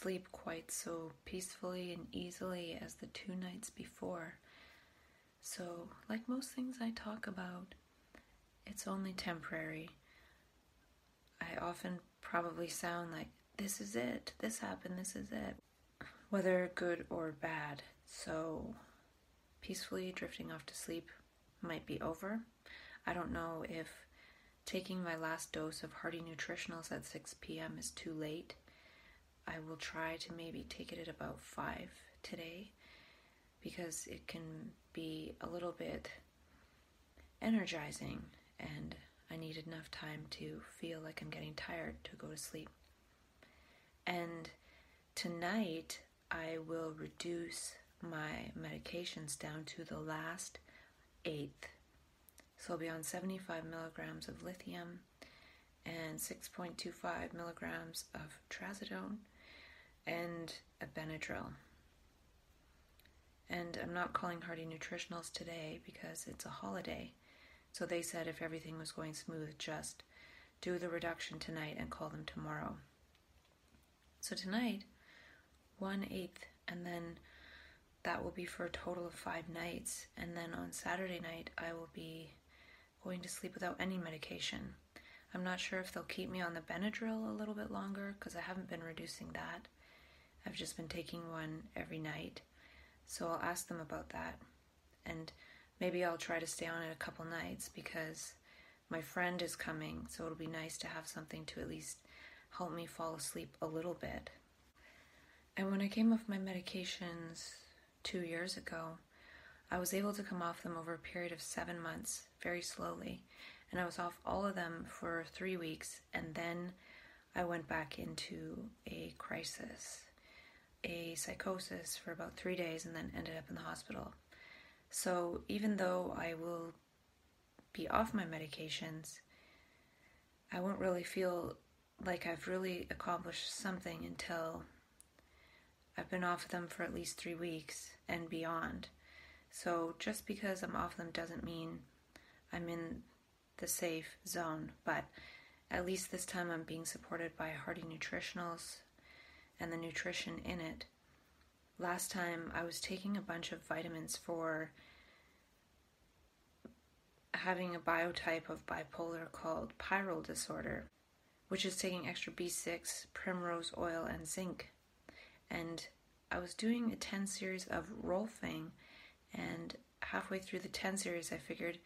Fall asleep quite so peacefully and easily as the two nights before. So, like most things I talk about, it's only temporary. I often probably sound like, this is it, this happened, this is it, whether good or bad. So, peacefully drifting off to sleep might be over. I don't know if taking my last dose of Hardy Nutritionals at 6 p.m. is too late. I will try to maybe take it at about 5 today because it can be a little bit energizing and I need enough time to feel like I'm getting tired to go to sleep. And tonight I will reduce my medications down to the last eighth so I'll be on 75 milligrams of lithium and 6.25 milligrams of trazodone and a Benadryl. And I'm not calling Hardy Nutritionals today because it's a holiday. So they said if everything was going smooth, just do the reduction tonight and call them tomorrow. So tonight, one eighth, and then that will be for a total of five nights. And then on Saturday night, I will be going to sleep without any medication. I'm not sure if they'll keep me on the Benadryl a little bit longer because I haven't been reducing that. I've just been taking one every night. So I'll ask them about that. And maybe I'll try to stay on it a couple nights because my friend is coming, so it'll be nice to have something to at least help me fall asleep a little bit. And when I came off my medications two years ago, I was able to come off them over a period of seven months, very slowly. And I was off all of them for three weeks, and then I went back into a crisis, a psychosis for about three days, and then ended up in the hospital. So even though I will be off my medications, I won't really feel like I've really accomplished something until I've been off of them for at least three weeks and beyond. So just because I'm off them doesn't mean I'm in the safe zone, but at least this time I'm being supported by Hardy Nutritionals and the nutrition in it. Last time I was taking a bunch of vitamins for having a biotype of bipolar called pyrrole disorder, which is taking extra B6, primrose oil, and zinc. And I was doing a 10 series of rolfing and halfway through the 10 series, I figured,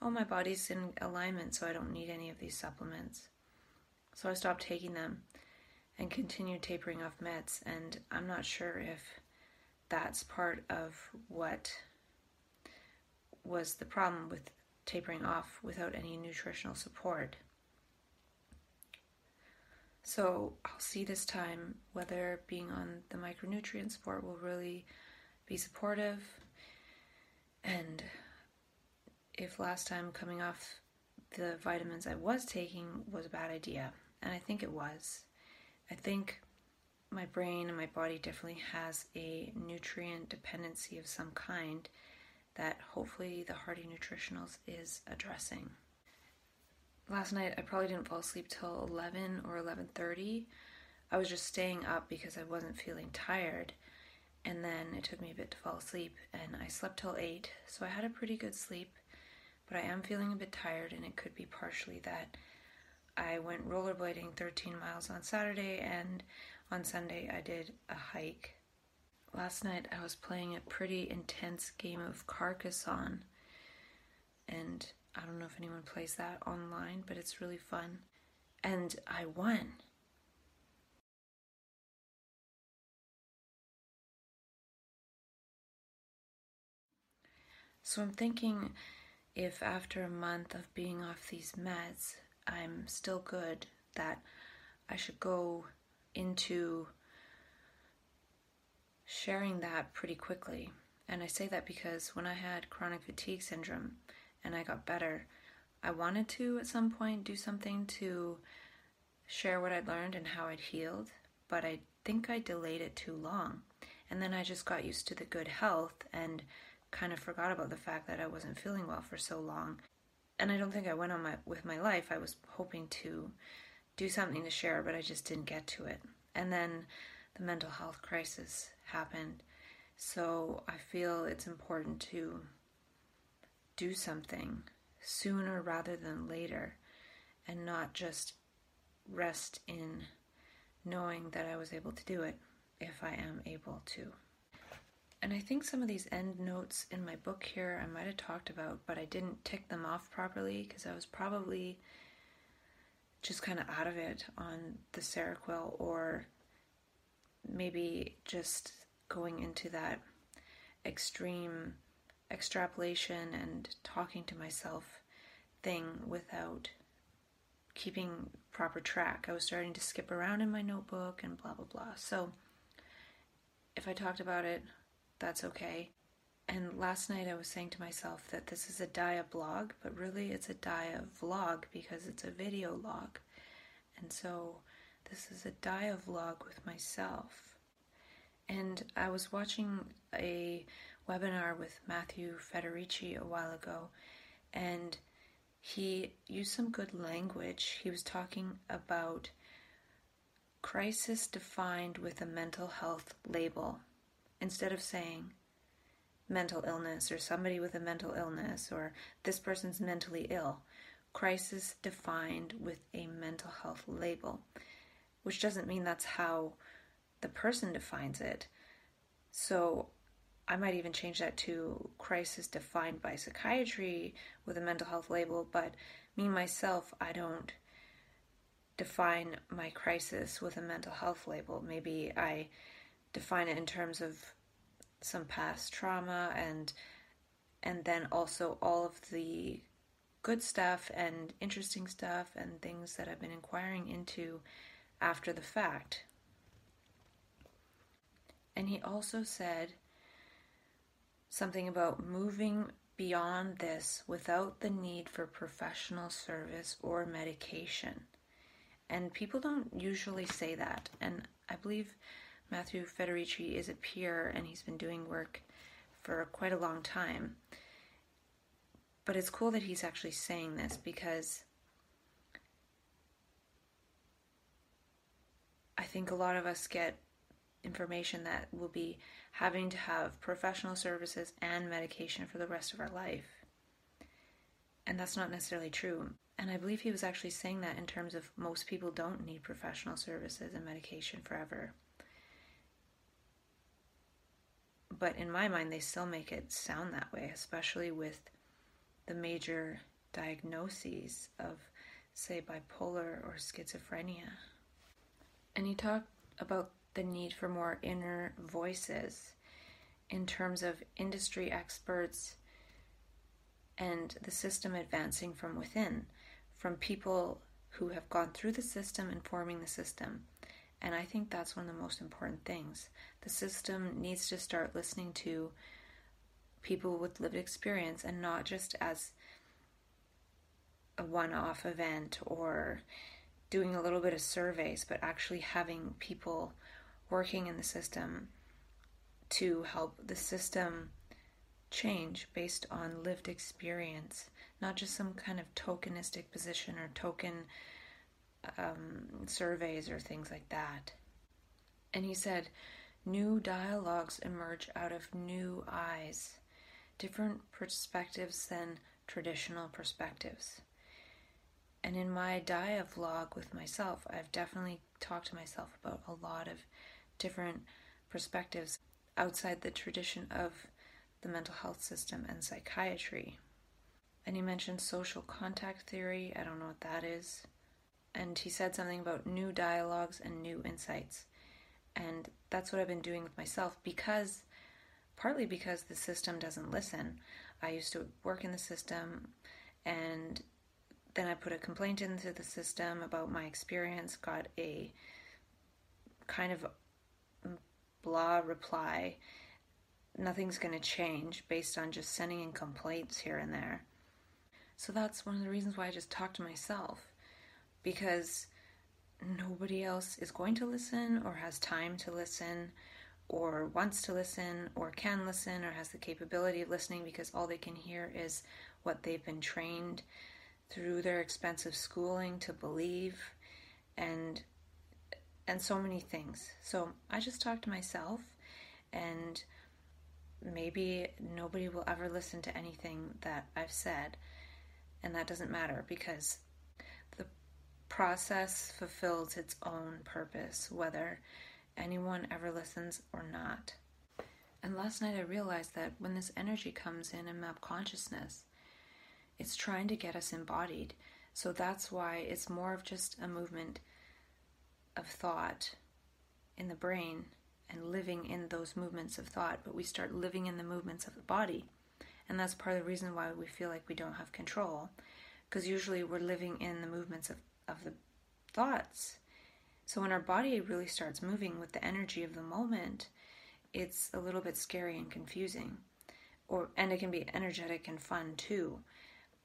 oh, my body's in alignment, so I don't need any of these supplements. So I stopped taking them and continued tapering off meds. And I'm not sure if that's part of what was the problem with tapering off without any nutritional support. So I'll see this time whether being on the micronutrient support will really be supportive and if last time coming off the vitamins I was taking was a bad idea, and I think it was, I think my brain and my body definitely has a nutrient dependency of some kind that hopefully the Hardy Nutritionals is addressing. Last night I probably didn't fall asleep till 11 or 11:30. I was just staying up because I wasn't feeling tired and then it took me a bit to fall asleep and I slept till 8 so I had a pretty good sleep but I am feeling a bit tired and it could be partially that I went rollerblading 13 miles on Saturday and on Sunday I did a hike. Last night I was playing a pretty intense game of Carcassonne and I don't know if anyone plays that online but it's really fun and I won. So I'm thinking if after a month of being off these meds, I'm still good, that I should go into sharing that pretty quickly. And I say that because when I had chronic fatigue syndrome and I got better, I wanted to at some point do something to share what I'd learned and how I'd healed, but I think I delayed it too long. And then I just got used to the good health and kind of forgot about the fact that I wasn't feeling well for so long. And I don't think I went on my with my life. I was hoping to do something to share, but I just didn't get to it. And then the mental health crisis happened. So I feel it's important to do something sooner rather than later and not just rest in knowing that I was able to do it if I am able to. And I think some of these end notes in my book here I might have talked about, but I didn't tick them off properly because I was probably just kind of out of it on the Seroquel or maybe just going into that extreme extrapolation and talking to myself thing without keeping proper track. I was starting to skip around in my notebook and blah blah blah. So if I talked about it, that's okay. And last night I was saying to myself that this is a dia blog, but really it's a dia vlog because it's a video log. And so this is a dia vlog with myself. And I was watching a webinar with Matthew Federici a while ago, and he used some good language. He was talking about crisis defined with a mental health label instead of saying mental illness or somebody with a mental illness or this person's mentally ill. Crisis defined with a mental health label, which doesn't mean that's how the person defines it. So I might even change that to crisis defined by psychiatry with a mental health label, but me myself, I don't define my crisis with a mental health label. Maybe I define it in terms of some past trauma and and then also all of the good stuff and interesting stuff and things that I've been inquiring into after the fact. And he also said something about moving beyond this without the need for professional service or medication. And people don't usually say that. And I believe Matthew Federici is a peer and he's been doing work for quite a long time. But it's cool that he's actually saying this because I think a lot of us get information that we'll be having to have professional services and medication for the rest of our life. And that's not necessarily true. And I believe he was actually saying that in terms of most people don't need professional services and medication forever. But in my mind, they still make it sound that way, especially with the major diagnoses of, say, bipolar or schizophrenia. And he talked about the need for more inner voices in terms of industry experts and the system advancing from within, from people who have gone through the system and forming the system. And I think that's one of the most important things. The system needs to start listening to people with lived experience and not just as a one off event or doing a little bit of surveys, but actually having people working in the system to help the system change based on lived experience, not just some kind of tokenistic position or token um, surveys or things like that. And he said, new dialogues emerge out of new eyes, different perspectives than traditional perspectives. And in my dia vlog with myself, I've definitely talked to myself about a lot of different perspectives outside the tradition of the mental health system and psychiatry. And he mentioned social contact theory. I don't know what that is. And he said something about new dialogues and new insights. And that's what I've been doing with myself because, partly because the system doesn't listen. I used to work in the system, and then I put a complaint into the system about my experience, got a kind of blah reply. Nothing's going to change based on just sending in complaints here and there. So that's one of the reasons why I just talk to myself because nobody else is going to listen or has time to listen or wants to listen or can listen or has the capability of listening because all they can hear is what they've been trained through their expensive schooling to believe and and so many things. So I just talk to myself and maybe nobody will ever listen to anything that I've said and that doesn't matter because process fulfills its own purpose whether anyone ever listens or not. And last night I realized that when this energy comes in and map consciousness, it's trying to get us embodied. So that's why it's more of just a movement of thought in the brain and living in those movements of thought, but we start living in the movements of the body. And that's part of the reason why we feel like we don't have control. Because usually we're living in the movements of, of the thoughts so when our body really starts moving with the energy of the moment, it's a little bit scary and confusing. Or and it can be energetic and fun too.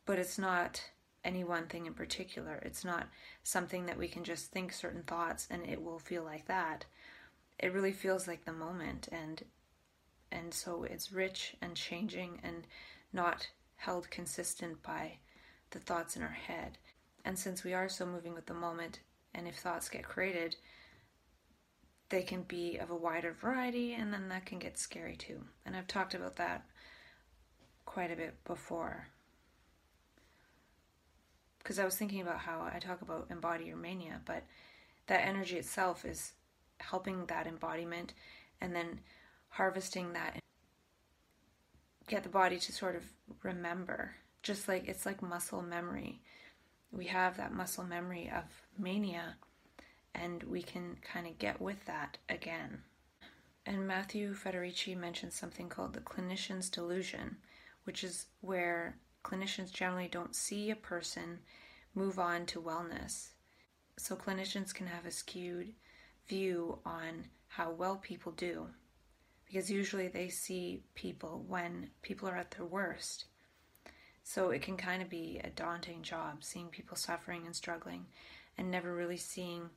But it's not any one thing in particular. It's not something that we can just think certain thoughts and it will feel like that. It really feels like the moment and and so it's rich and changing and not held consistent by the thoughts in our head. And since we are so moving with the moment, and if thoughts get created, they can be of a wider variety, and then that can get scary too. And I've talked about that quite a bit before. Because I was thinking about how I talk about embody your mania, but that energy itself is helping that embodiment and then harvesting that get the body to sort of remember just like it's like muscle memory we have that muscle memory of mania and we can kind of get with that again. And Matthew Federici mentions something called the clinician's delusion, which is where clinicians generally don't see a person move on to wellness. So clinicians can have a skewed view on how well people do because usually they see people when people are at their worst so it can kind of be a daunting job seeing people suffering and struggling and never really seeing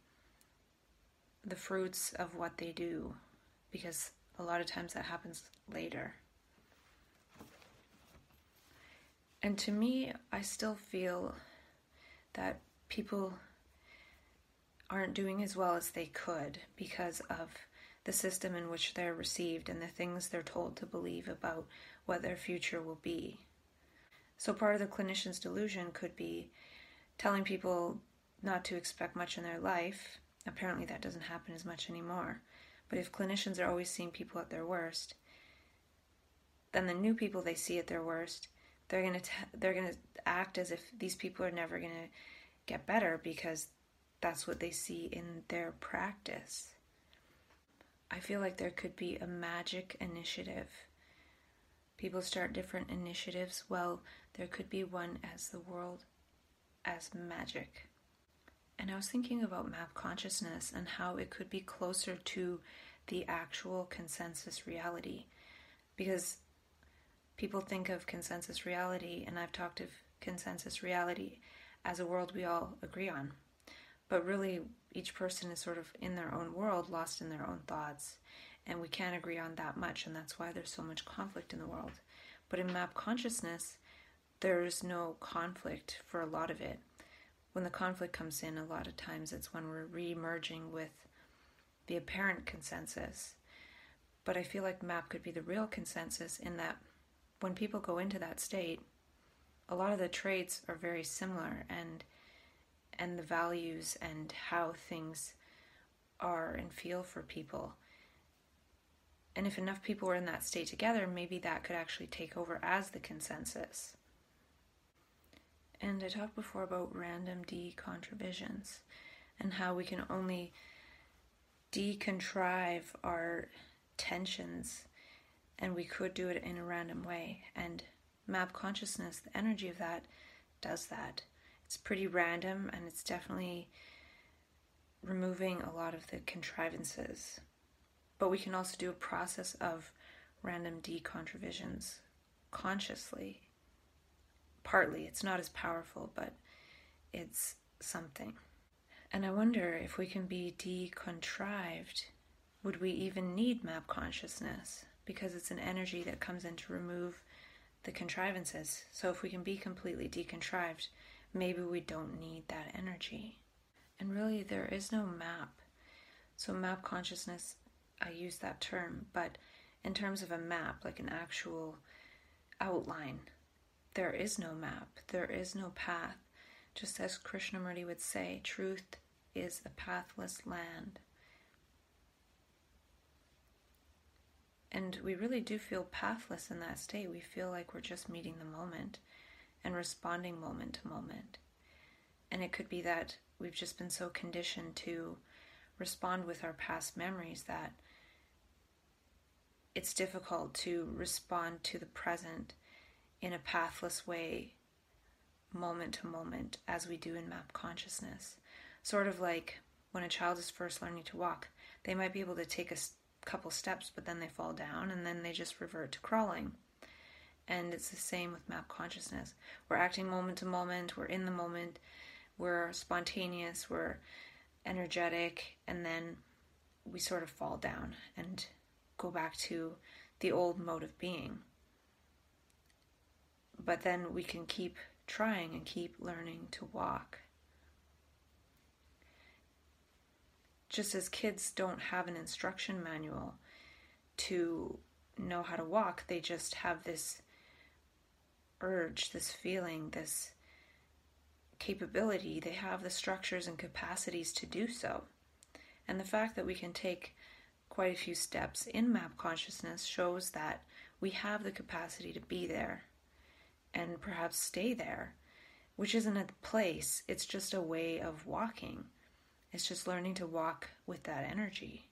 the fruits of what they do because a lot of times that happens later. And to me, I still feel that people aren't doing as well as they could because of the system in which they're received and the things they're told to believe about what their future will be. So, part of the clinician's delusion could be telling people not to expect much in their life. Apparently, that doesn't happen as much anymore. But if clinicians are always seeing people at their worst, then the new people they see at their worst, they're gonna t- they're gonna act as if these people are never gonna get better because that's what they see in their practice. I feel like there could be a magic initiative people start different initiatives, well, there could be one as the world as magic. And I was thinking about map consciousness and how it could be closer to the actual consensus reality. Because people think of consensus reality, and I've talked of consensus reality as a world we all agree on. But really, each person is sort of in their own world, lost in their own thoughts and we can't agree on that much, and that's why there's so much conflict in the world. But in map consciousness, there's no conflict for a lot of it. When the conflict comes in, a lot of times it's when we're re merging with the apparent consensus. But I feel like map could be the real consensus in that when people go into that state, a lot of the traits are very similar and and the values and how things are and feel for people and if enough people were in that state together, maybe that could actually take over as the consensus. And I talked before about random decontrivisions and how we can only decontrive our tensions and we could do it in a random way. And map consciousness, the energy of that does that. It's pretty random and it's definitely removing a lot of the contrivances. But we can also do a process of random decontrivisions consciously. Partly, it's not as powerful, but it's something. And I wonder if we can be decontrived, would we even need map consciousness? Because it's an energy that comes in to remove the contrivances. So if we can be completely decontrived, maybe we don't need that energy. And really, there is no map. So, map consciousness, I use that term, but in terms of a map, like an actual outline, there is no map, there is no path. Just as Krishnamurti would say, truth is a pathless land. And we really do feel pathless in that state. We feel like we're just meeting the moment and responding moment to moment. And it could be that we've just been so conditioned to respond with our past memories that it's difficult to respond to the present in a pathless way, moment to moment, as we do in map consciousness. Sort of like when a child is first learning to walk, they might be able to take a couple steps, but then they fall down and then they just revert to crawling. And it's the same with map consciousness. We're acting moment to moment, we're in the moment, we're spontaneous, we're energetic, and then we sort of fall down and go back to the old mode of being. But then we can keep trying and keep learning to walk. just as kids don't have an instruction manual to know how to walk, they just have this urge, this feeling, this capability. They have the structures and capacities to do so. And the fact that we can take quite a few steps in map consciousness shows that we have the capacity to be there and perhaps stay there, which isn't a place, it's just a way of walking. It's just learning to walk with that energy.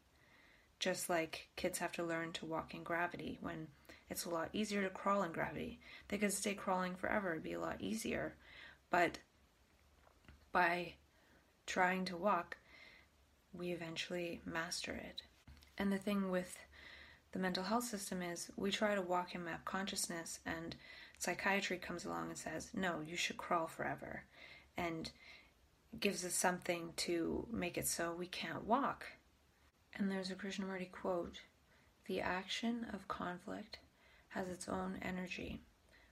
Just like kids have to learn to walk in gravity when it's a lot easier to crawl in gravity. They could stay crawling forever, it'd be a lot easier. But by trying to walk, we eventually master it. And the thing with the mental health system is we try to walk in map consciousness, and psychiatry comes along and says, no, you should crawl forever. And gives us something to make it so we can't walk. And there's a Krishnamurti quote The action of conflict has its own energy,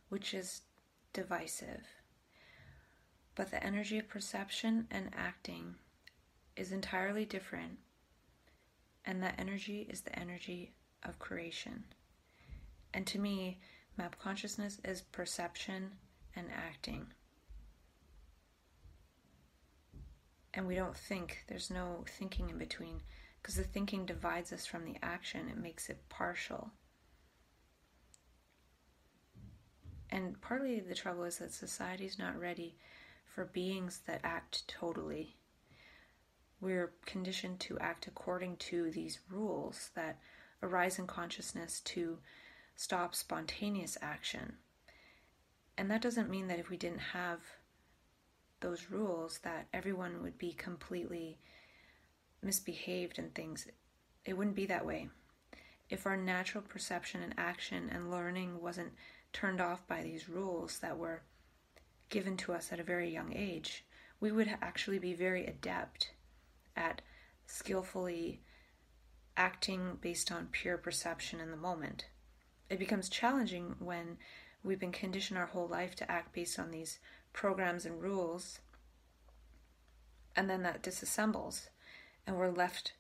which is divisive. But the energy of perception and acting is entirely different, and that energy is the energy of creation. And to me, map consciousness is perception and acting. and we don't think. There's no thinking in between because the thinking divides us from the action, it makes it partial. And partly the trouble is that society's not ready for beings that act totally. We're conditioned to act according to these rules that arise in consciousness to stop spontaneous action. And that doesn't mean that if we didn't have those rules that everyone would be completely misbehaved and things. It wouldn't be that way. If our natural perception and action and learning wasn't turned off by these rules that were given to us at a very young age, we would actually be very adept at skillfully acting based on pure perception in the moment. It becomes challenging when we've been conditioned our whole life to act based on these programs and rules, and then that disassembles, and we're left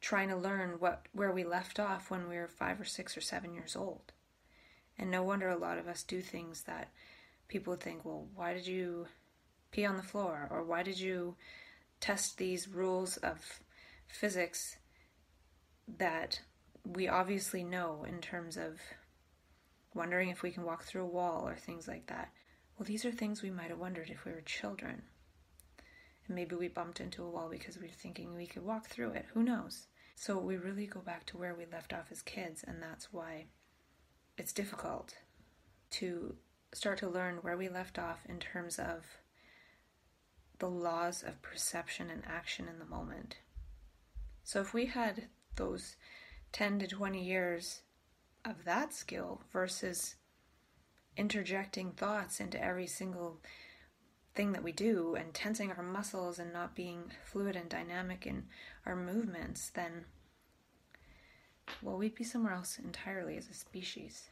trying to learn what where we left off when we were five or six or seven years old. And no wonder a lot of us do things that people think, well, why did you pee on the floor? Or why did you test these rules of physics that we obviously know in terms of wondering if we can walk through a wall or things like that. Well, these are things we might have wondered if we were children. And maybe we bumped into a wall because we were thinking we could walk through it. Who knows? So we really go back to where we left off as kids, and that's why it's difficult to start to learn where we left off in terms of the laws of perception and action in the moment. So if we had those 10 to 20 years of that skill versus interjecting thoughts into every single thing that we do and tensing our muscles and not being fluid and dynamic in our movements, then, well, we'd be somewhere else entirely as a species.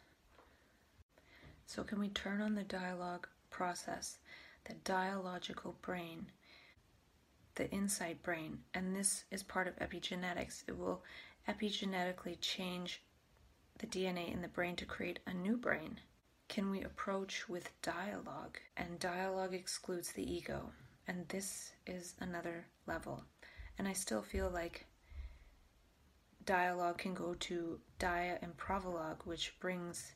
So, can we turn on the dialogue process, the dialogical brain, the insight brain? And this is part of epigenetics. It will epigenetically change the DNA in the brain to create a new brain can we approach with dialogue? And dialogue excludes the ego. And this is another level. And I still feel like dialogue can go to dia imprologue, which brings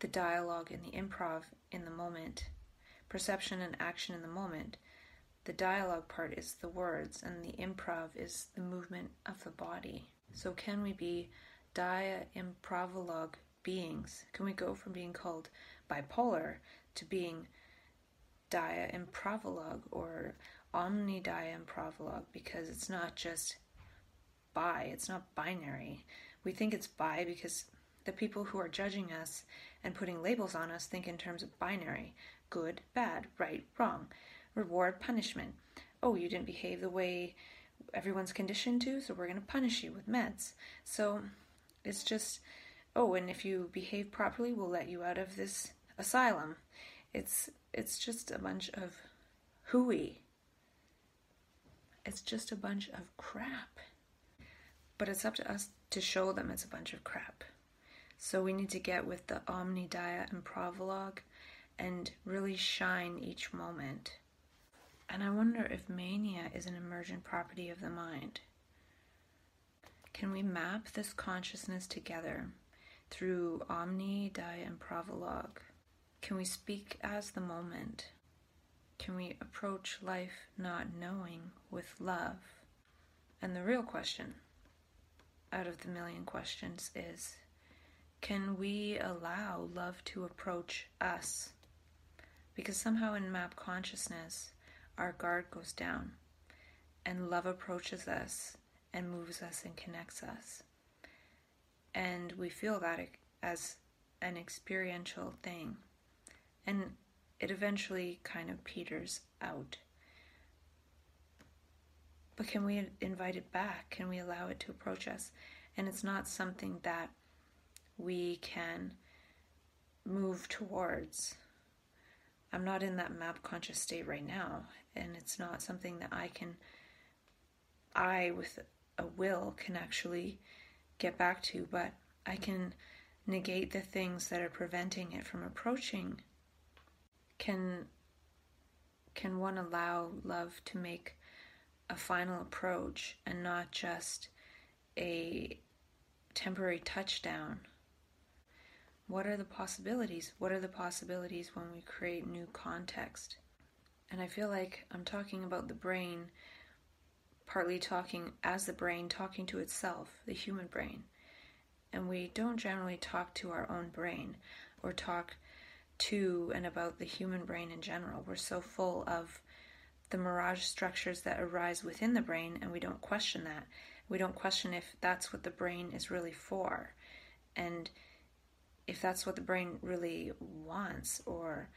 the dialogue and the improv in the moment, perception and action in the moment. The dialogue part is the words, and the improv is the movement of the body. So, can we be dia imprologue beings? Can we go from being called bipolar to being dia imprologue or omni dia imprologue because it's not just bi, it's not binary. We think it's bi because the people who are judging us and putting labels on us think in terms of binary good, bad, right, wrong, reward, punishment. Oh, you didn't behave the way everyone's conditioned to, so we're going to punish you with meds. So it's just oh, and if you behave properly, we'll let you out of this asylum. It's it's just a bunch of hooey. It's just a bunch of crap. But it's up to us to show them it's a bunch of crap. So we need to get with the Omni Dia Imprologue and really shine each moment. And I wonder if mania is an emergent property of the mind. Can we map this consciousness together through Omni, Dia, Imprologue? Can we speak as the moment? Can we approach life not knowing with love? And the real question, out of the million questions, is can we allow love to approach us? Because somehow in map consciousness, our guard goes down and love approaches us and moves us and connects us and we feel that as an experiential thing. And it eventually kind of peters out. But can we invite it back? Can we allow it to approach us? And it's not something that we can move towards. I'm not in that map conscious state right now, and it's not something that I can, I with a will, can actually get back to, but I can negate the things that are preventing it from approaching. Can can one allow love to make a final approach and not just a temporary touchdown? What are the possibilities? What are the possibilities when we create new context? And I feel like I'm talking about the brain partly talking as the brain talking to itself, the human brain. And we don't generally talk to our own brain or talk to and about the human brain in general. We're so full of the mirage structures that arise within the brain, and we don't question that. We don't question if that's what the brain is really for, and if that's what the brain really wants, or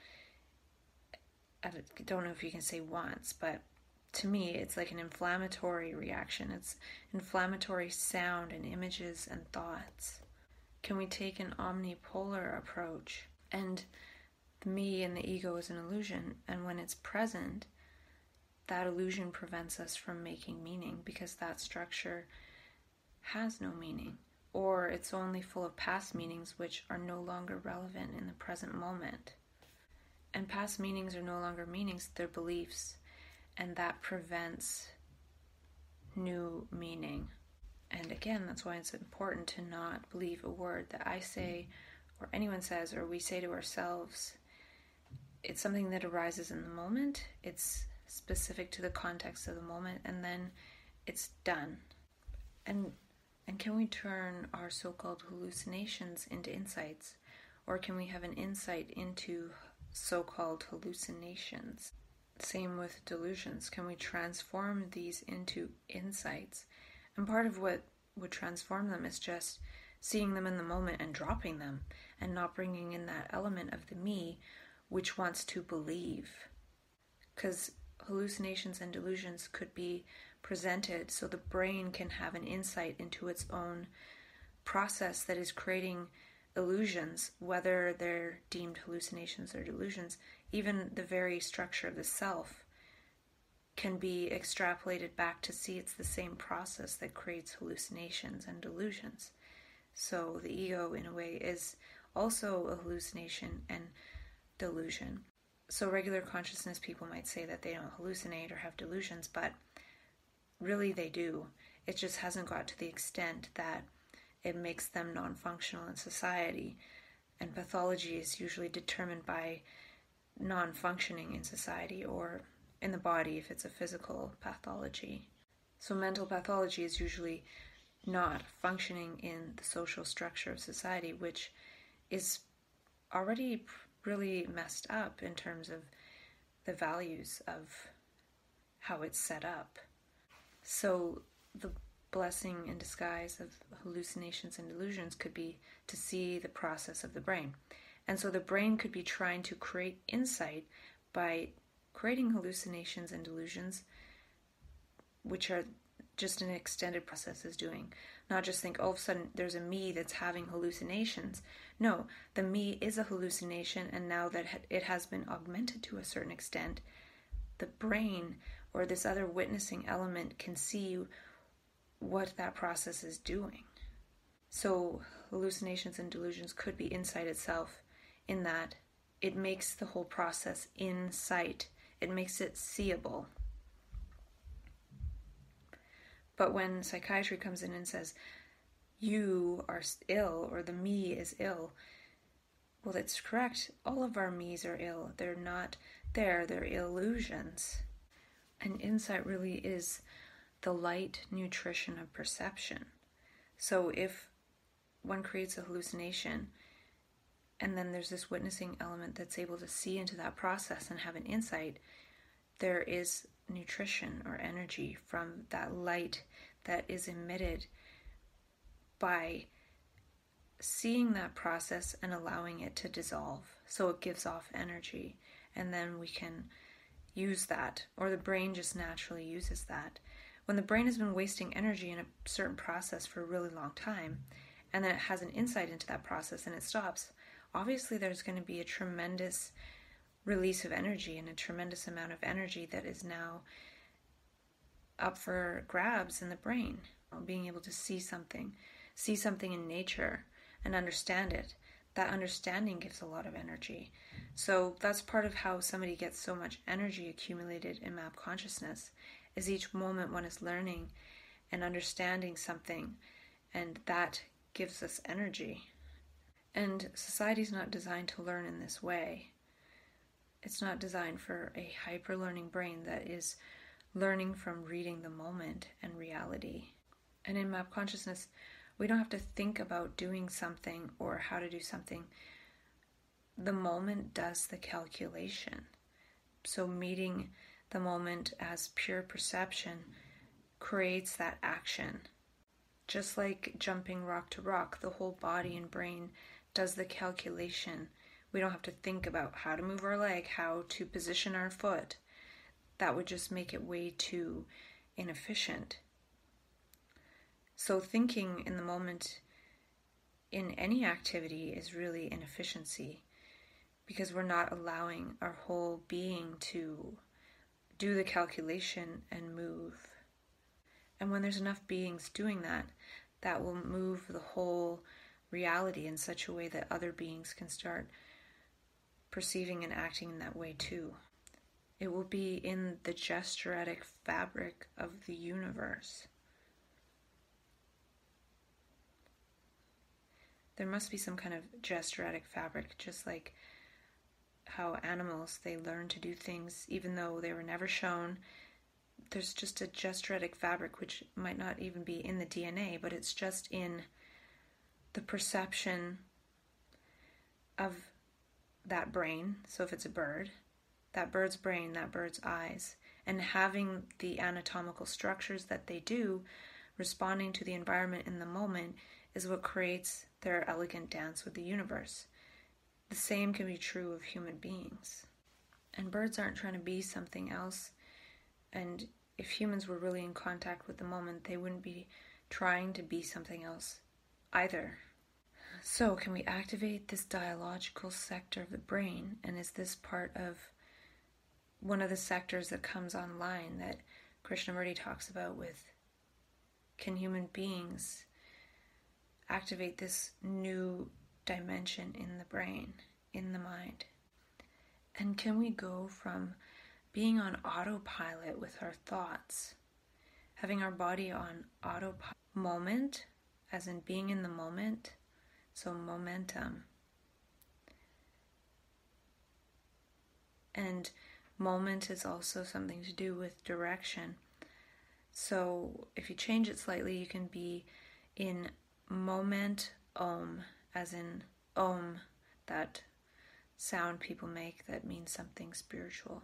I don't know if you can say wants, but to me, it's like an inflammatory reaction. It's inflammatory sound and images and thoughts. Can we take an omnipolar approach? And me and the ego is an illusion, and when it's present, that illusion prevents us from making meaning because that structure has no meaning, or it's only full of past meanings which are no longer relevant in the present moment. And past meanings are no longer meanings, they're beliefs and that prevents new meaning. And again, that's why it's important to not believe a word that I say or anyone says or we say to ourselves. It's something that arises in the moment, it's specific to the context of the moment, and then it's done. And and can we turn our so-called hallucinations into insights? Or can we have an insight into so called hallucinations. Same with delusions. Can we transform these into insights? And part of what would transform them is just seeing them in the moment and dropping them and not bringing in that element of the me which wants to believe. Because hallucinations and delusions could be presented so the brain can have an insight into its own process that is creating illusions, whether they're deemed hallucinations or delusions, even the very structure of the self can be extrapolated back to see it's the same process that creates hallucinations and delusions. So the ego, in a way, is also a hallucination and delusion. So regular consciousness people might say that they don't hallucinate or have delusions, but really they do. It just hasn't got to the extent that it makes them non functional in society. And pathology is usually determined by non functioning in society or in the body if it's a physical pathology. So, mental pathology is usually not functioning in the social structure of society, which is already really messed up in terms of the values of how it's set up. So, the blessing in disguise of hallucinations and delusions could be to see the process of the brain. And so the brain could be trying to create insight by creating hallucinations and delusions, which are just an extended process is doing. Not just think all of a sudden there's a me that's having hallucinations. No, the me is a hallucination, and now that it has been augmented to a certain extent, the brain or this other witnessing element can see what that process is doing. So, hallucinations and delusions could be insight itself, in that it makes the whole process in sight, it makes it seeable. But when psychiatry comes in and says, you are ill or the me is ill, well, it's correct. All of our me's are ill. They're not there, they're illusions. And insight really is the light nutrition of perception. So if one creates a hallucination, and then there's this witnessing element that's able to see into that process and have an insight, there is nutrition or energy from that light that is emitted by seeing that process and allowing it to dissolve. So it gives off energy, and then we can use that, or the brain just naturally uses that. When the brain has been wasting energy in a certain process for a really long time, and then it has an insight into that process and it stops, obviously there's going to be a tremendous release of energy and a tremendous amount of energy that is now up for grabs in the brain. Being able to see something, see something in nature and understand it. That understanding gives a lot of energy. So that's part of how somebody gets so much energy accumulated in map consciousness is each moment one is learning and understanding something and that gives us energy. And society is not designed to learn in this way. It's not designed for a hyper learning brain that is learning from reading the moment and reality. And in map consciousness, we don't have to think about doing something or how to do something. The moment does the calculation. So, meeting the moment as pure perception creates that action. Just like jumping rock to rock, the whole body and brain does the calculation. We don't have to think about how to move our leg, how to position our foot. That would just make it way too inefficient. So, thinking in the moment in any activity is really inefficiency because we're not allowing our whole being to do the calculation and move. And when there's enough beings doing that, that will move the whole reality in such a way that other beings can start perceiving and acting in that way too. It will be in the gesturetic fabric of the universe. There must be some kind of gesturetic fabric, just like how animals they learn to do things even though they were never shown. There's just a gesturetic fabric which might not even be in the DNA, but it's just in the perception of that brain, so if it's a bird, that bird's brain, that bird's eyes, and having the anatomical structures that they do, responding to the environment in the moment, is what creates their elegant dance with the universe. The same can be true of human beings. And birds aren't trying to be something else. And if humans were really in contact with the moment, they wouldn't be trying to be something else either. So, can we activate this dialogical sector of the brain? And is this part of one of the sectors that comes online that Krishnamurti talks about with can human beings activate this new dimension in the brain, in the mind? And can we go from being on autopilot with our thoughts, having our body on autopilot, moment, as in being in the moment, so momentum. And moment is also something to do with direction. So if you change it slightly, you can be in moment om, as in om, that sound people make that means something spiritual.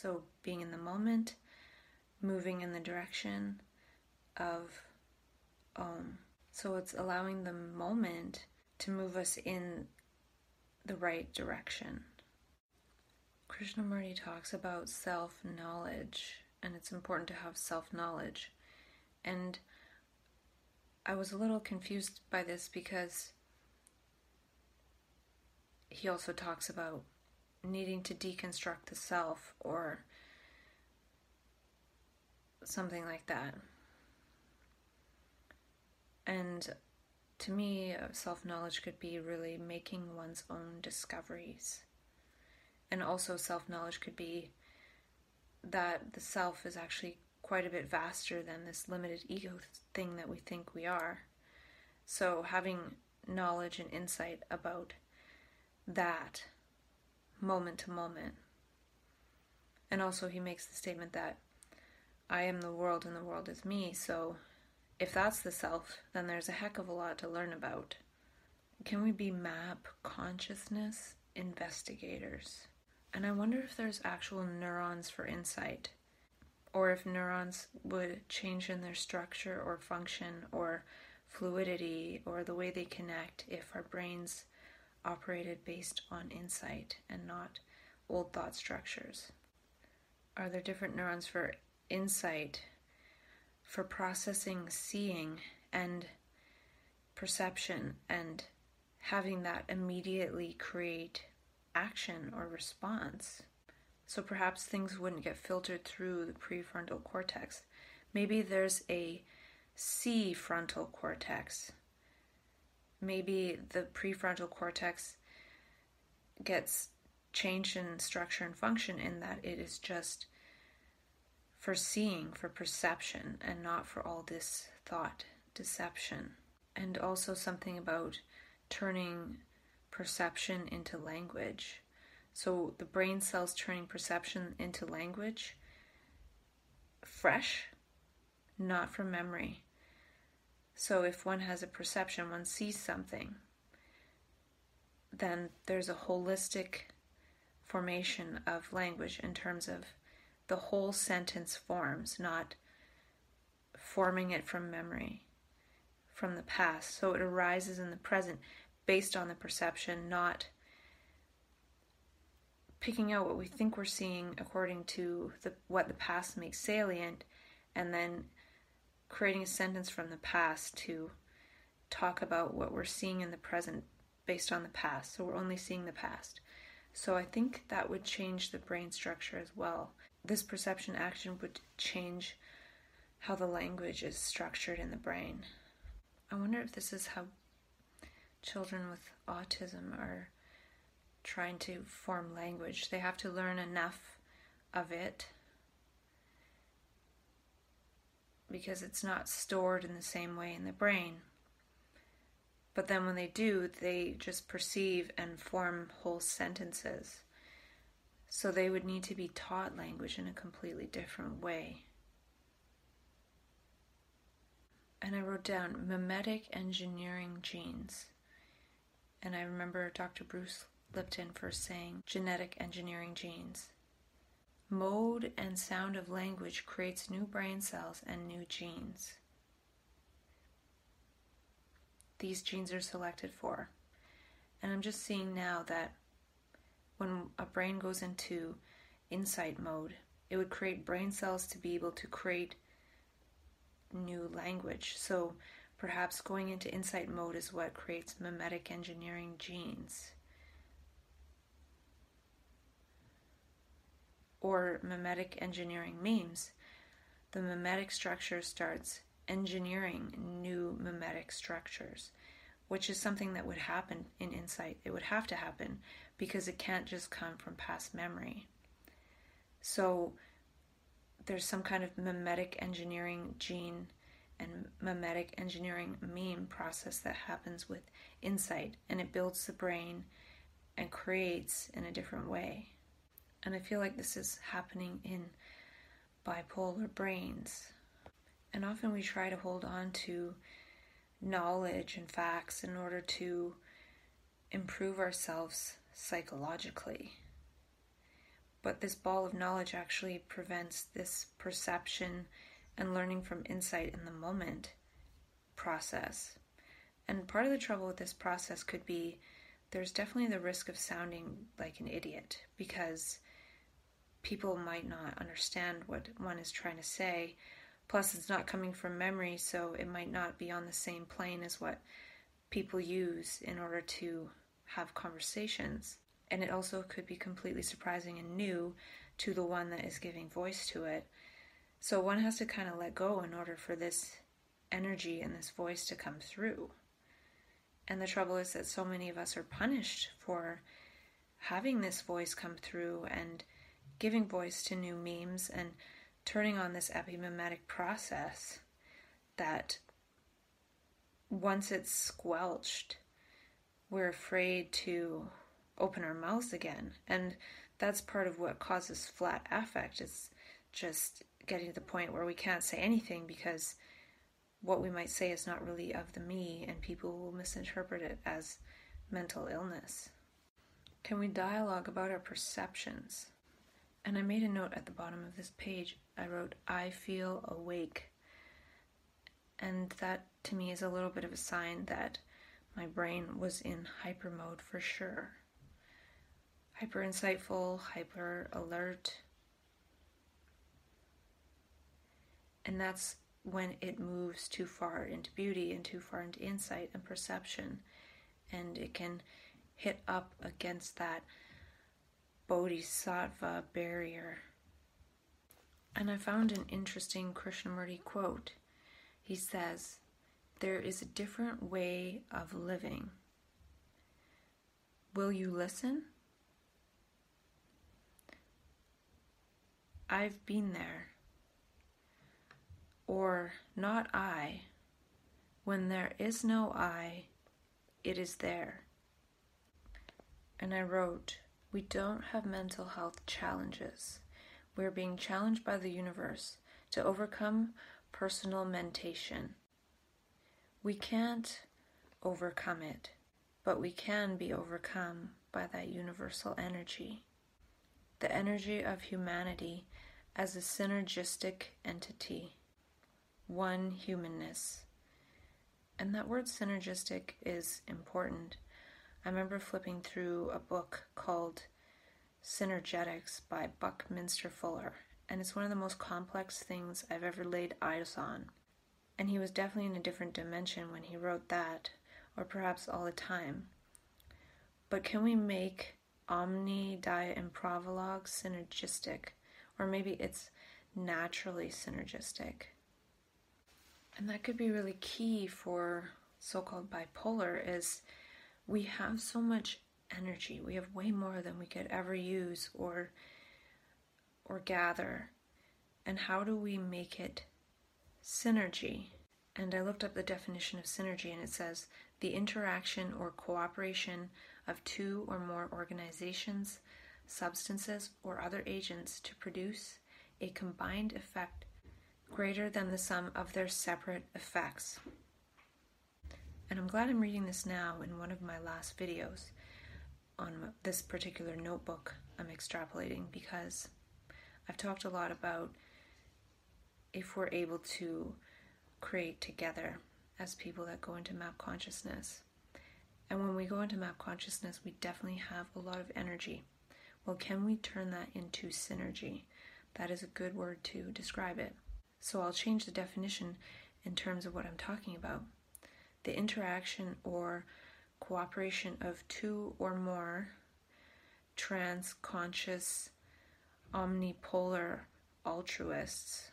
So being in the moment, moving in the direction of Om. So it's allowing the moment to move us in the right direction. Krishnamurti talks about self knowledge, and it's important to have self knowledge. And I was a little confused by this because he also talks about needing to deconstruct the self or something like that. And to me, self knowledge could be really making one's own discoveries. And also, self knowledge could be that the self is actually quite a bit vaster than this limited ego thing that we think we are. So, having knowledge and insight about that moment to moment. And also, he makes the statement that I am the world and the world is me. So, if that's the self, then there's a heck of a lot to learn about. Can we be map consciousness investigators? And I wonder if there's actual neurons for insight, or if neurons would change in their structure or function or fluidity or the way they connect if our brains operated based on insight and not old thought structures? Are there different neurons for insight, for processing seeing and perception, and having that immediately create action or response? So perhaps things wouldn't get filtered through the prefrontal cortex. Maybe there's a C frontal cortex maybe the prefrontal cortex gets changed in structure and function in that it is just for seeing, for perception, and not for all this thought deception. And also something about turning perception into language. So the brain cells turning perception into language fresh, not from memory. So if one has a perception, one sees something, then there's a holistic formation of language in terms of the whole sentence forms, not forming it from memory, from the past. So it arises in the present based on the perception, not picking out what we think we're seeing according to the, what the past makes salient and then creating a sentence from the past to talk about what we're seeing in the present based on the past. So we're only seeing the past. So I think that would change the brain structure as well. This perception action would change how the language is structured in the brain. I wonder if this is how children with autism are trying to form language. They have to learn enough of it because it's not stored in the same way in the brain. But then when they do, they just perceive and form whole sentences. So they would need to be taught language in a completely different way. and I wrote down mimetic engineering genes. And I remember Dr. Bruce Lipton first saying genetic engineering genes. Mode and sound of language creates new brain cells and new genes. These genes are selected for. And I'm just seeing now that when a brain goes into insight mode, it would create brain cells to be able to create new language. So perhaps going into insight mode is what creates mimetic engineering genes. Or mimetic engineering memes. The mimetic structure starts engineering new mimetic structures, which is something that would happen in insight. It would have to happen because it can't just come from past memory. So there's some kind of mimetic engineering gene and mimetic engineering meme process that happens with insight and it builds the brain and creates in a different way. And I feel like this is happening in bipolar brains. And often we try to hold on to knowledge and facts in order to improve ourselves psychologically. But this ball of knowledge actually prevents this perception and learning from insight in the moment process. And part of the trouble with this process could be there's definitely the risk of sounding like an idiot because people might not understand what one is trying to say. Plus, it's not coming from memory, so it might not be on the same plane as what people use in order to have conversations and it also could be completely surprising and new to the one that is giving voice to it. So one has to kind of let go in order for this energy and this voice to come through. And the trouble is that so many of us are punished for having this voice come through and giving voice to new memes and turning on this epimimetic process that once it's squelched, we're afraid to open our mouths again. And that's part of what causes flat affect. It's just getting to the point where we can't say anything because what we might say is not really of the me, and people will misinterpret it as mental illness. Can we dialogue about our perceptions? And I made a note at the bottom of this page. I wrote, I feel awake. And that to me is a little bit of a sign that my brain was in hyper mode for sure hyper insightful, hyper alert. And that's when it moves too far into beauty and too far into insight and perception. And it can hit up against that bodhisattva barrier. And I found an interesting Krishnamurti quote. He says, There is a different way of living. Will you listen? I've been there. Or not I. When there is no I, it is there. And I wrote, We don't have mental health challenges. We're being challenged by the universe to overcome personal mentation. We can't overcome it, but we can be overcome by that universal energy the energy of humanity as a synergistic entity, one humanness. And that word synergistic is important. I remember flipping through a book called Synergetics by Buckminster Fuller, and it's one of the most complex things I've ever laid eyes on. And he was definitely in a different dimension when he wrote that, or perhaps all the time. But can we make omni diet and synergistic, or maybe it's naturally synergistic. And that could be really key for so-called bipolar is we have so much energy. We have way more than we could ever use or or gather. And how do we make it synergy? And I looked up the definition of synergy and it says the interaction or cooperation of two or more organizations, substances, or other agents to produce a combined effect greater than the sum of their separate effects. And I'm glad I'm reading this now in one of my last videos on this particular notebook I'm extrapolating because I've talked a lot about if we're able to create together as people that go into map consciousness. And when we go into map consciousness, we definitely have a lot of energy. Well, can we turn that into synergy? That is a good word to describe it. So I'll change the definition in terms of what I'm talking about. The interaction or cooperation of two or more trans conscious omnipolar altruists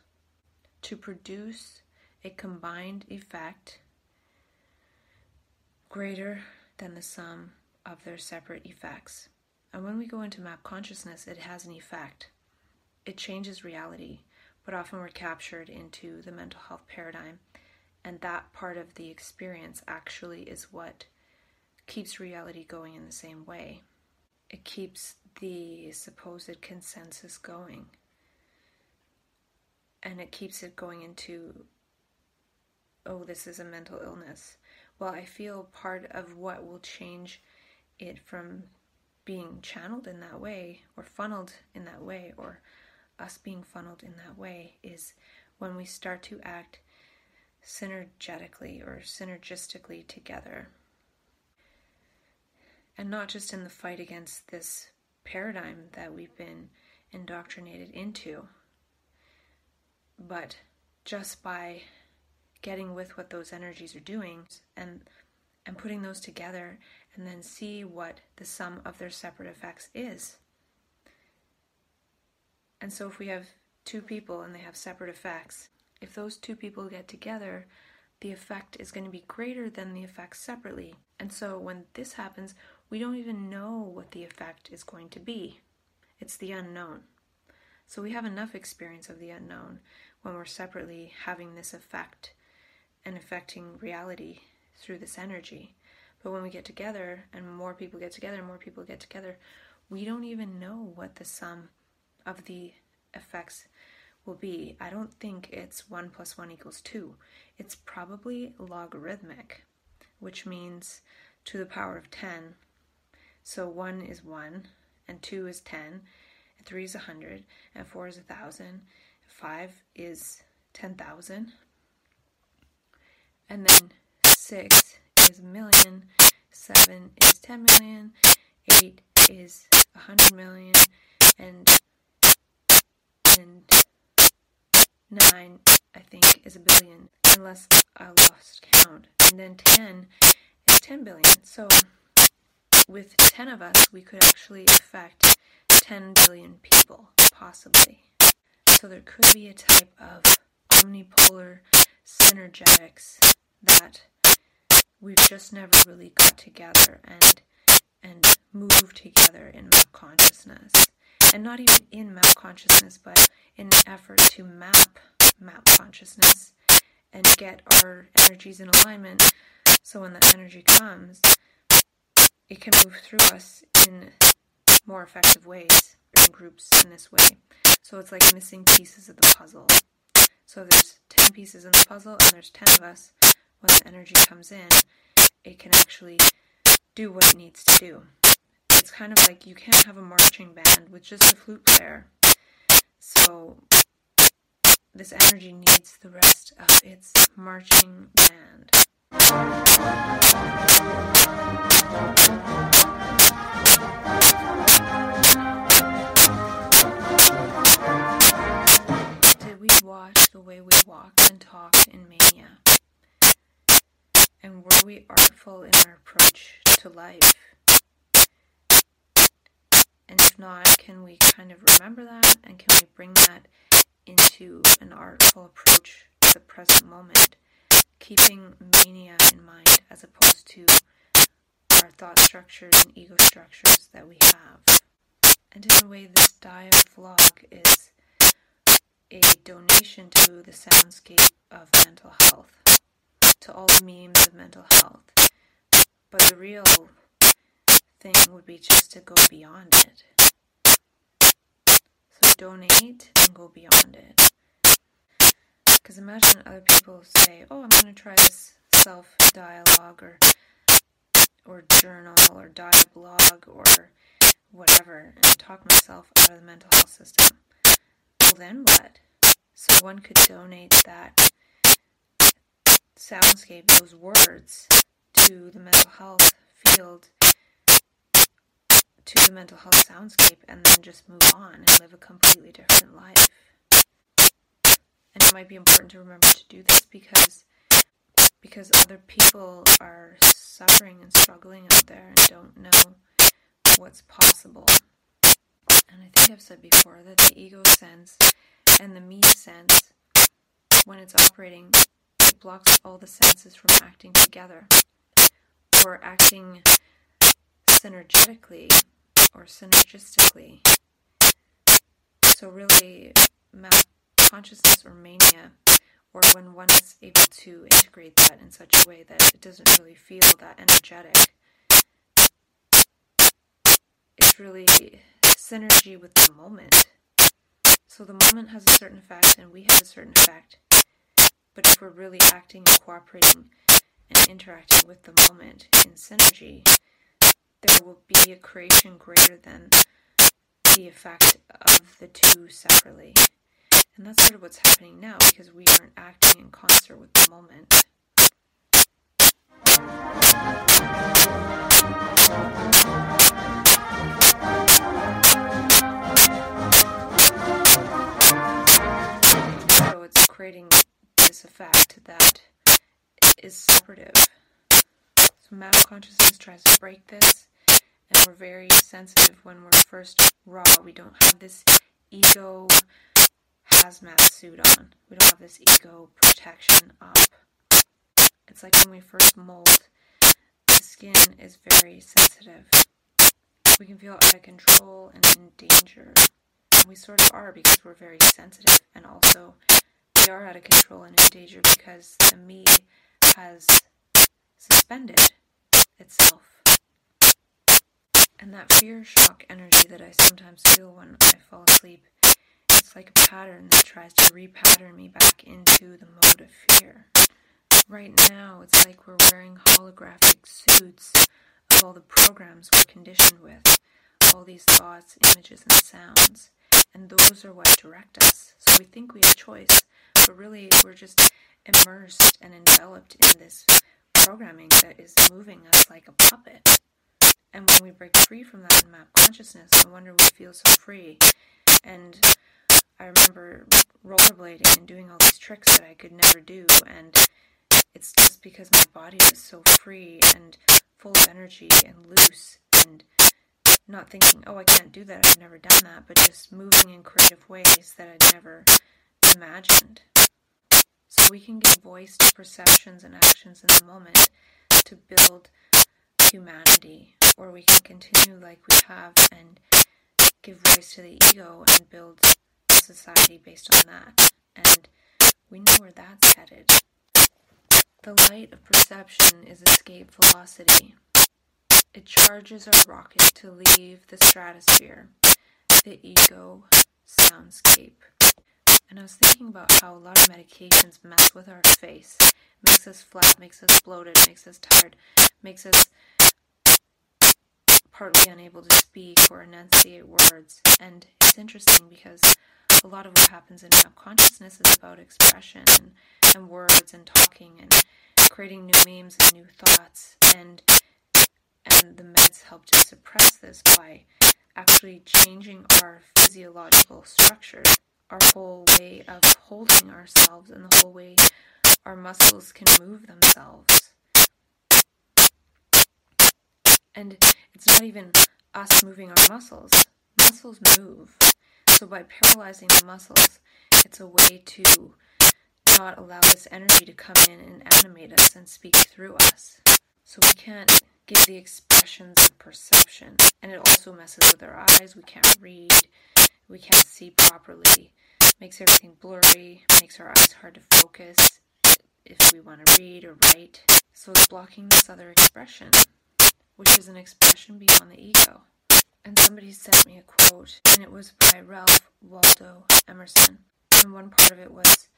to produce a combined effect greater than the sum of their separate effects. And when we go into map consciousness, it has an effect. It changes reality, but often we're captured into the mental health paradigm, and that part of the experience actually is what keeps reality going in the same way. It keeps the supposed consensus going. And it keeps it going into, oh, this is a mental illness. Well, I feel part of what will change it from being channeled in that way or funneled in that way or us being funneled in that way is when we start to act synergetically or synergistically together. And not just in the fight against this paradigm that we've been indoctrinated into, but just by getting with what those energies are doing and and putting those together and then see what the sum of their separate effects is. And so if we have two people and they have separate effects, if those two people get together, the effect is going to be greater than the effects separately. And so when this happens, we don't even know what the effect is going to be. It's the unknown. So we have enough experience of the unknown when we're separately having this effect and affecting reality through this energy. But when we get together and more people get together, more people get together, we don't even know what the sum of the effects will be. I don't think it's 1 plus 1 equals 2. It's probably logarithmic, which means to the power of 10. So 1 is 1, and 2 is 10, and 3 is 100, and 4 is 1,000, 5 is 10,000, and then 6 is a million, 7 is 10 million, 8 is 100 million, and, and 9, I think, is a billion, unless I lost count. And then 10 is 10 billion. So with 10 of us, we could actually affect 10 billion people, possibly. So there could be a type of omnipolar synergetics that we've just never really got together and and moved together in map consciousness. And not even in map consciousness, but in an effort to map map consciousness and get our energies in alignment so when that energy comes, it can move through us in more effective ways in groups in this way. So it's like missing pieces of the puzzle. So there's 10 pieces in the puzzle and there's 10 of us when the energy comes in, it can actually do what it needs to do. It's kind of like you can't have a marching band with just a flute player. So this energy needs the rest of its marching band. Did we watch the way we walked and talked in mania? and were we artful in our approach to life? And if not, can we kind of remember that and can we bring that into an artful approach to the present moment, keeping mania in mind as opposed to our thought structures and ego structures that we have? And in a way, this Dia vlog is a donation to the soundscape of mental health to all the memes of mental health. But the real thing would be just to go beyond it. So donate and go beyond it. Because imagine other people say, "Oh, I'm going to try this self dialogue or or journal or dialogue or whatever and talk myself out of the mental health system." Well, then what? So one could donate that soundscape, those words, to the mental health field, to the mental health soundscape, and then just move on and live a completely different life. And it might be important to remember to do this because because other people are suffering and struggling out there and don't know what's possible. And I think I've said before that the ego sense and the me sense, when it's operating, it blocks all the senses from acting together or acting synergetically or synergistically. So, really, consciousness or mania, or when one is able to integrate that in such a way that it doesn't really feel that energetic, it's really synergy with the moment. So the moment has a certain effect and we have a certain effect. But if we're really acting and cooperating and interacting with the moment in synergy, there will be a creation greater than the effect of the two separately. And that's sort of what's happening now because we aren't acting in concert with the moment. So it's creating this effect that is separative. So mental consciousness tries to break this, and we're very sensitive when we're first raw. We don't have this ego hazmat suit on. We don't have this ego protection up. It's like when we first mold, the skin is very sensitive. We can feel out of control and in danger. And we sort of are because we're very sensitive. And also, we are out of control and in danger because the me has suspended itself. And that fear shock energy that I sometimes feel when I fall asleep it's like a pattern that tries to repattern me back into the mode of fear. Right now, it's like we're wearing holographic suits of all the programs we're conditioned with, all these thoughts, images, and sounds. And those are what direct us. So we think we have choice, but really we're just immersed and enveloped in this programming that is moving us like a puppet. And when we break free from that map consciousness, no wonder we feel so free. And I remember rollerblading and doing all these tricks that I could never do, and it's just because my body was so free and full of energy and loose and not thinking, oh, I can't do that, I've never done that, but just moving in creative ways that I'd never imagined. So we can give voice to perceptions and actions in the moment to build humanity, or we can continue like we have and give voice to the ego and build a society based on that, and we know where that's headed. The light of perception is escape velocity. It charges our rocket to leave the stratosphere, the ego soundscape. And I was thinking about how a lot of medications mess with our face, makes us flat, makes us bloated, makes us tired, makes us partly unable to speak or enunciate words. And it's interesting because a lot of what happens in our consciousness is about expression and, and words and talking and creating new memes and new thoughts and and the meds help to suppress this by actually changing our physiological structure, our whole way of holding ourselves and the whole way our muscles can move themselves. And it's not even us moving our muscles. Muscles move. So by paralyzing the muscles, it's a way to not allow this energy to come in and animate us and speak through us. So we can't give the expressions of perception. And it also messes with our eyes. We can't read. We can't see properly. Makes everything blurry. Makes our eyes hard to focus if we want to read or write. So it's blocking this other expression, which is an expression beyond the ego and somebody sent me a quote, and it was by Ralph Waldo Emerson. And one part of it was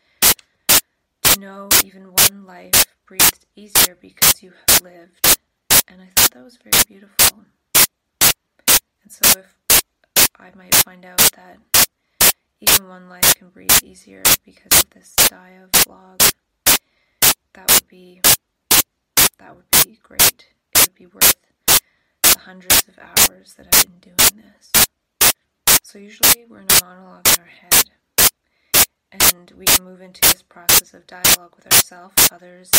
To know even one life breathed easier because you have lived. And I thought that was very beautiful. And so if I might find out that even one life can breathe easier because of this Dia vlog, that would be that would be great. Would be worth the hundreds of hours that I've been doing this. So usually we're in a monologue in our head and we can move into this process of dialogue with ourselves, others,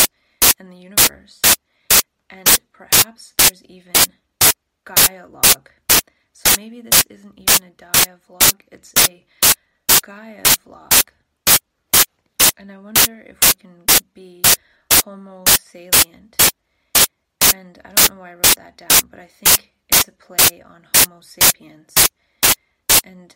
and the universe. And perhaps there's even Gaia log. So maybe this isn't even a Dia vlog, it's a Gaia vlog. And I wonder if we can be homo salient. And I don't know why I wrote that down, but I think it's a play on Homo sapiens. And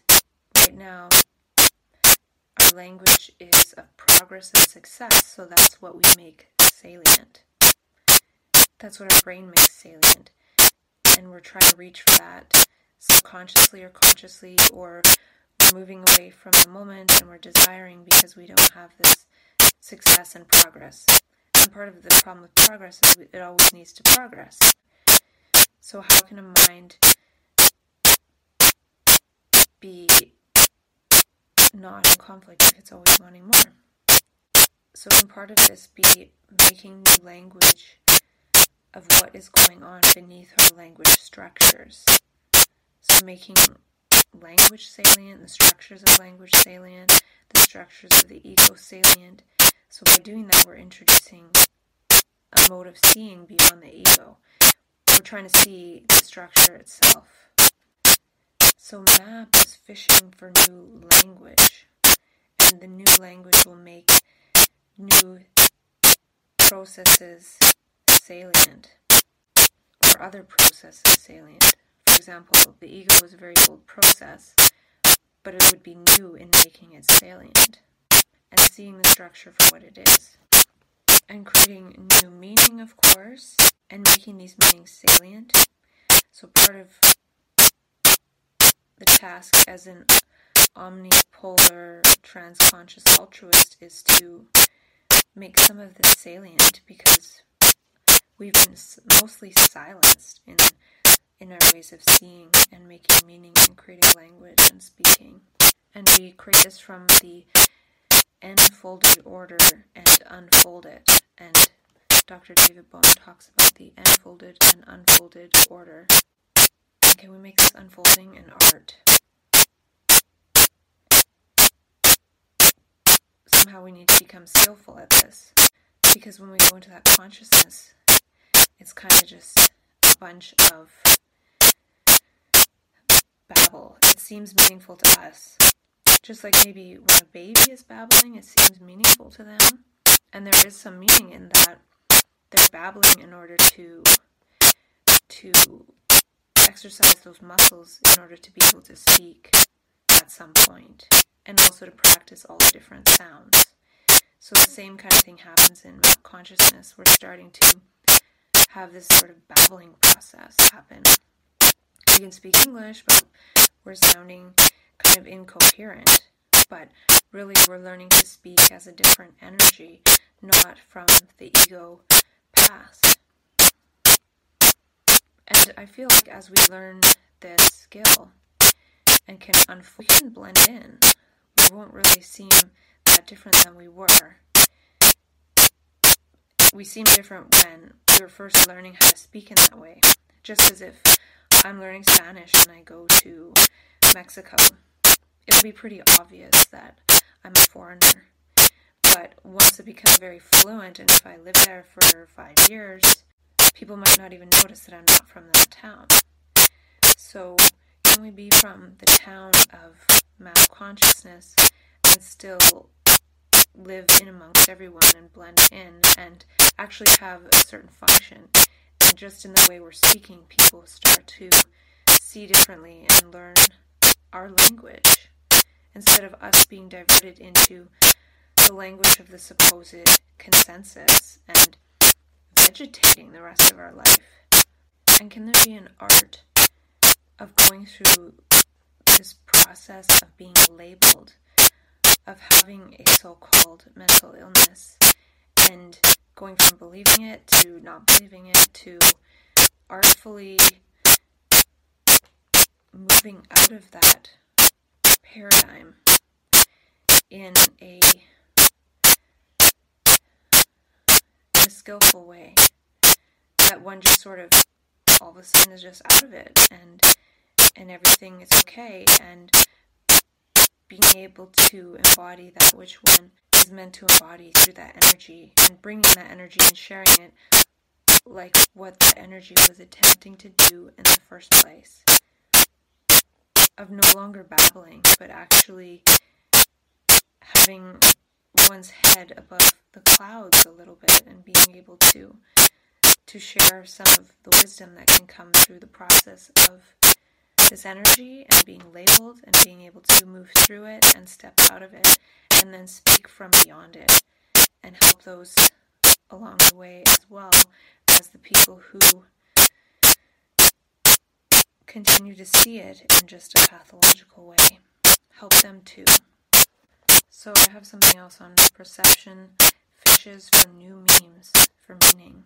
right now, our language is of progress and success, so that's what we make salient. That's what our brain makes salient. And we're trying to reach for that subconsciously or consciously, or we're moving away from the moment and we're desiring because we don't have this success and progress. And part of the problem with progress is it always needs to progress. So, how can a mind be not in conflict if it's always wanting more. So, can part of this be making new language of what is going on beneath our language structures? So, making language salient, the structures of language salient, the structures of the ego salient. So, by doing that, we're introducing a mode of seeing beyond the ego. We're trying to see the structure itself. So, MAP is fishing for new language and the new language will make new processes salient or other processes salient. For example, the ego is a very old process, but it would be new in making it salient and seeing the structure for what it is. And creating new meaning, of course, and making these meanings salient. So, part of the task as an omnipolar transconscious altruist is to make some of this salient because we've been mostly silenced in in our ways of seeing and making meaning and creating language and speaking. And we create this from the enfolded order and unfold it. And Dr. David Bohm talks about the enfolded and unfolded order. And can we make this unfolding an art? somehow we need to become skillful at this. Because when we go into that consciousness, it's kind of just a bunch of babble. It seems meaningful to us. Just like maybe when a baby is babbling, it seems meaningful to them. And there is some meaning in that. They're babbling in order to to exercise those muscles in order to be able to speak at some point and also to practice all the different sounds. So the same kind of thing happens in consciousness. We're starting to have this sort of babbling process happen. We can speak English, but we're sounding kind of incoherent. But really, we're learning to speak as a different energy, not from the ego past. And I feel like as we learn this skill and can, unf- we can blend in we won't really seem that different than we were. We seem different when we were first learning how to speak in that way. Just as if I'm learning Spanish and I go to Mexico, it'll be pretty obvious that I'm a foreigner. But once I become very fluent, and if I live there for five years, people might not even notice that I'm not from that town. So, can we be from the town of mass consciousness and still live in amongst everyone and blend in and actually have a certain function. And just in the way we're speaking, people start to see differently and learn our language instead of us being diverted into the language of the supposed consensus and vegetating the rest of our life. And can there be an art of going through this process of being labeled, of having a so called mental illness, and going from believing it to not believing it to artfully moving out of that paradigm in a, a skillful way that one just sort of all of a sudden is just out of it and and everything is okay and being able to embody that which one is meant to embody through that energy and bringing that energy and sharing it like what that energy was attempting to do in the first place of no longer babbling but actually having one's head above the clouds a little bit and being able to to share some of the wisdom that can come through the process of this energy and being labeled and being able to move through it and step out of it and then speak from beyond it and help those along the way as well as the people who continue to see it in just a pathological way. Help them too. So I have something else on perception, fishes for new memes, for meaning.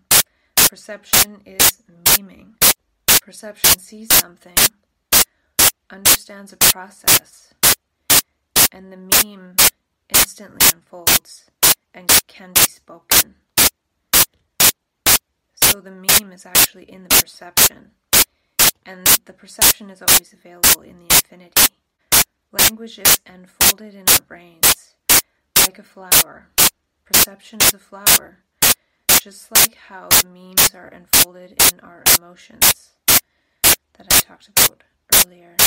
Perception is memeing. Perception sees something, understands a process, and the meme instantly unfolds and can be spoken. So the meme is actually in the perception, and the perception is always available in the infinity. Language is enfolded in our brains like a flower. Perception is a flower just like how the memes are unfolded in our emotions that I talked about earlier.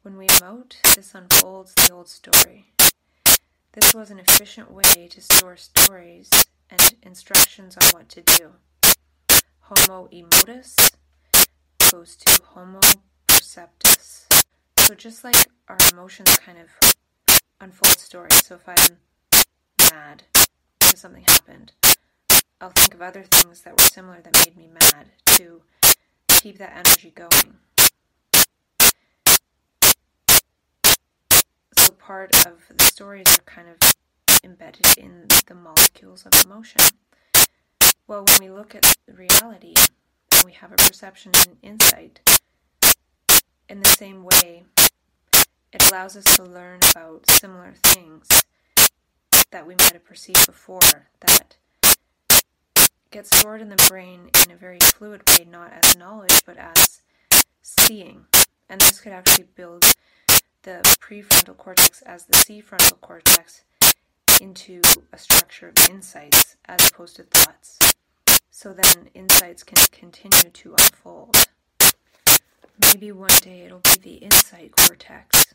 When we emote, this unfolds the old story. This was an efficient way to store stories and instructions on what to do. Homo emotus goes to Homo perceptus. So just like our emotions kind of unfold stories. So if I'm mad because something happened, I'll think of other things that were similar that made me mad to keep that energy going. So part of the stories are kind of embedded in the molecules of emotion. Well, when we look at reality we have a perception and insight, in the same way, it allows us to learn about similar things that we might have perceived before that gets stored in the brain in a very fluid way, not as knowledge, but as seeing. And this could actually build the prefrontal cortex as the C frontal cortex into a structure of insights as opposed to thoughts. So then insights can continue to unfold. Maybe one day it'll be the insight cortex.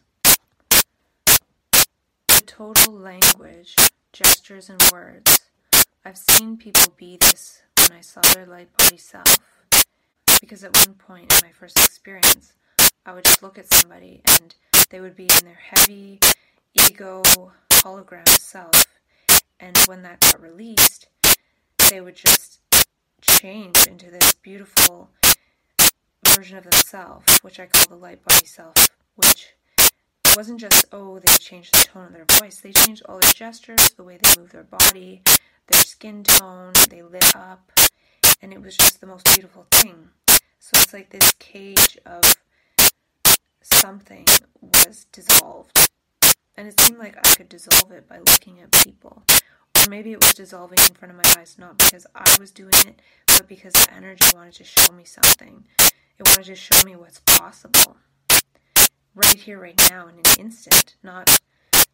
The total language, gestures, and words I've seen people be this when I saw their light body self. Because at one point in my first experience, I would just look at somebody and they would be in their heavy ego hologram self. And when that got released, they would just change into this beautiful version of themselves, which I call the light body self, which wasn't just, oh, they changed the tone of their voice. They changed all their gestures, the way they move their body, their skin tone, they lit up, and it was just the most beautiful thing. So it's like this cage of something was dissolved. And it seemed like I could dissolve it by looking at people. Or maybe it was dissolving in front of my eyes, not because I was doing it, but because the energy wanted to show me something. It wanted to show me what's possible. Right here, right now, in an instant, not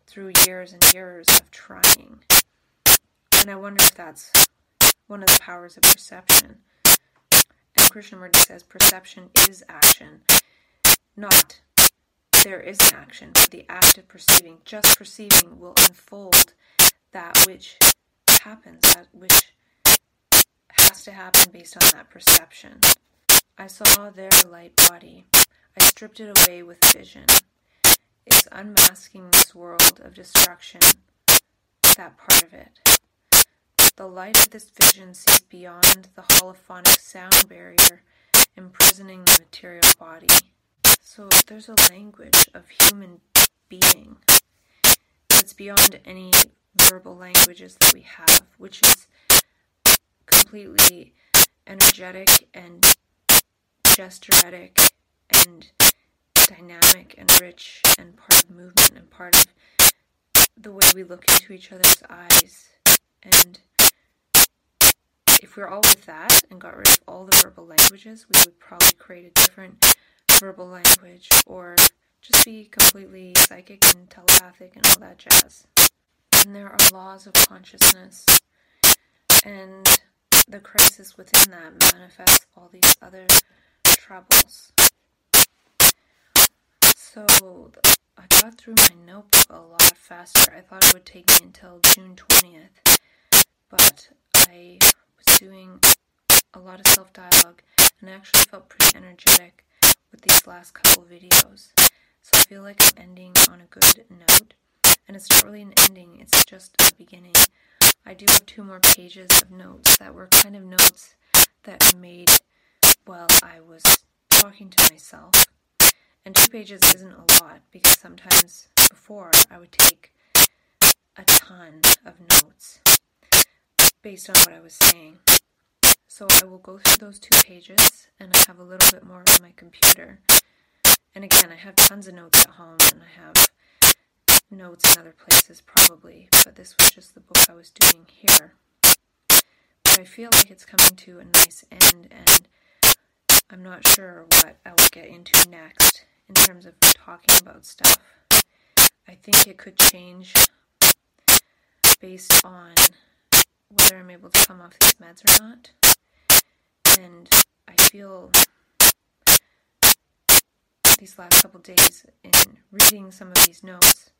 through years and years of trying. And I wonder if that's one of the powers of perception. And Krishnamurti says perception is action, not there is an action, but the act of perceiving, just perceiving, will unfold that which happens, that which has to happen based on that perception. I saw their light body. I stripped it away with vision. It's unmasking this world of destruction, that part of it. The light of this vision sees beyond the holophonic sound barrier imprisoning the material body. So there's a language of human being that's beyond any verbal languages that we have, which is completely energetic and gesturetic and dynamic and rich and part of movement and part of the way we look into each other's eyes. And if we're all with that and got rid of all the verbal languages, we would probably create a different verbal language or just be completely psychic and telepathic and all that jazz. And there are laws of consciousness, and the crisis within that manifests all these other troubles. So I got through my notebook a lot faster. I thought it would take me until June 20th, but I was doing a lot of self dialogue and I actually felt pretty energetic with these last couple videos. So I feel like I'm ending on a good note. And it's not really an ending, it's just a beginning. I do have two more pages of notes that were kind of notes that I made while I was talking to myself. And two pages isn't a lot because sometimes before I would take a ton of notes based on what I was saying. So I will go through those two pages and I have a little bit more on my computer. And again, I have tons of notes at home and I have notes in other places probably, but this was just the book I was doing here. But I feel like it's coming to a nice end and I'm not sure what I will get into next in terms of talking about stuff. I think it could change based on whether I'm able to come off these meds or not and I feel these last couple days in reading some of these notes,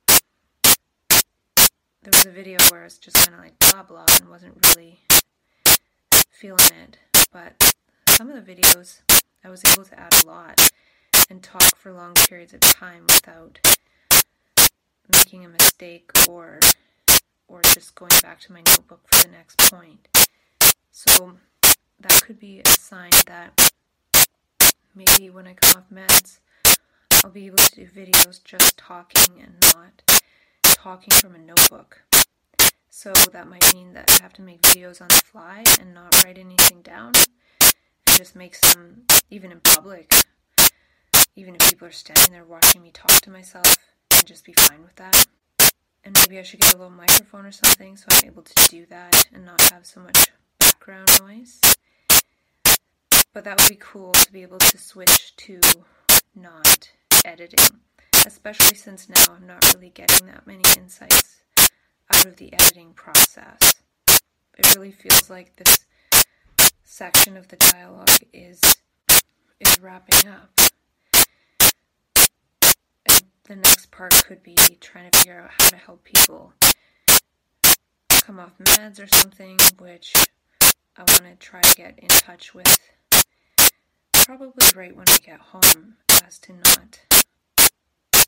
there was a video where I was just kind of like blah blah and wasn't really feeling it. But some of the videos, I was able to add a lot and talk for long periods of time without making a mistake or or just going back to my notebook for the next point. So that could be a sign that maybe when I come off meds, I'll be able to do videos just talking and not talking from a notebook. So that might mean that I have to make videos on the fly and not write anything down and just make some, even in public, even if people are standing there watching me talk to myself and just be fine with that. And maybe I should get a little microphone or something so I'm able to do that and not have so much background noise. But that would be cool to be able to switch to not editing, especially since now I'm not really getting that many insights out of the editing process. It really feels like this section of the dialogue is is wrapping up. And the next part could be trying to figure out how to help people come off meds or something, which I want to try to get in touch with probably right when I get home as to not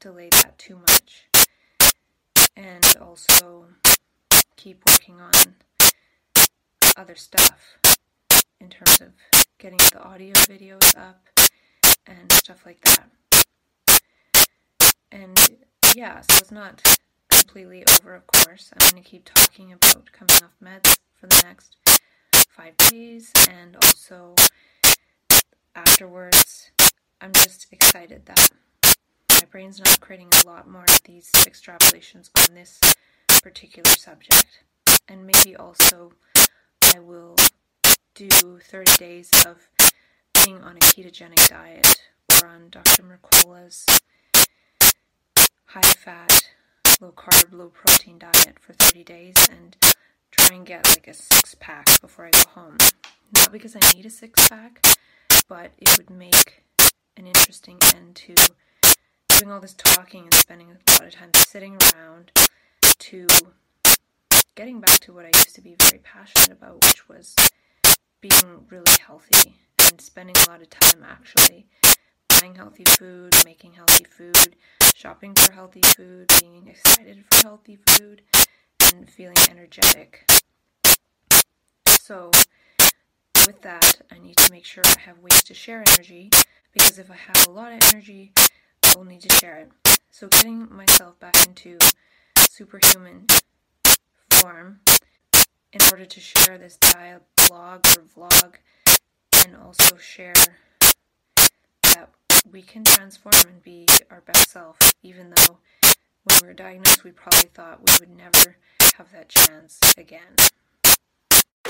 delay that too much. And also keep working on other stuff in terms of getting the audio videos up and stuff like that. And yeah, so it's not completely over, of course. I'm going to keep talking about coming off meds for the next five days and also afterwards, I'm just excited that my brain's not creating a lot more of these extrapolations on this particular subject. And maybe also I will do 30 days of being on a ketogenic diet or on Dr. Mercola's high fat, low carb, low protein diet for 30 days and try and get like a six pack before I go home. Not because I need a six pack, but it would make an interesting end to doing all this talking and spending a lot of time sitting around to getting back to what I used to be very passionate about, which was being really healthy and spending a lot of time actually buying healthy food, making healthy food, shopping for healthy food, being excited for healthy food, and feeling energetic. So, with that, I need to make sure I have ways to share energy because if I have a lot of energy, Will need to share it. So, getting myself back into superhuman form in order to share this dialogue or vlog and also share that we can transform and be our best self, even though when we were diagnosed, we probably thought we would never have that chance again.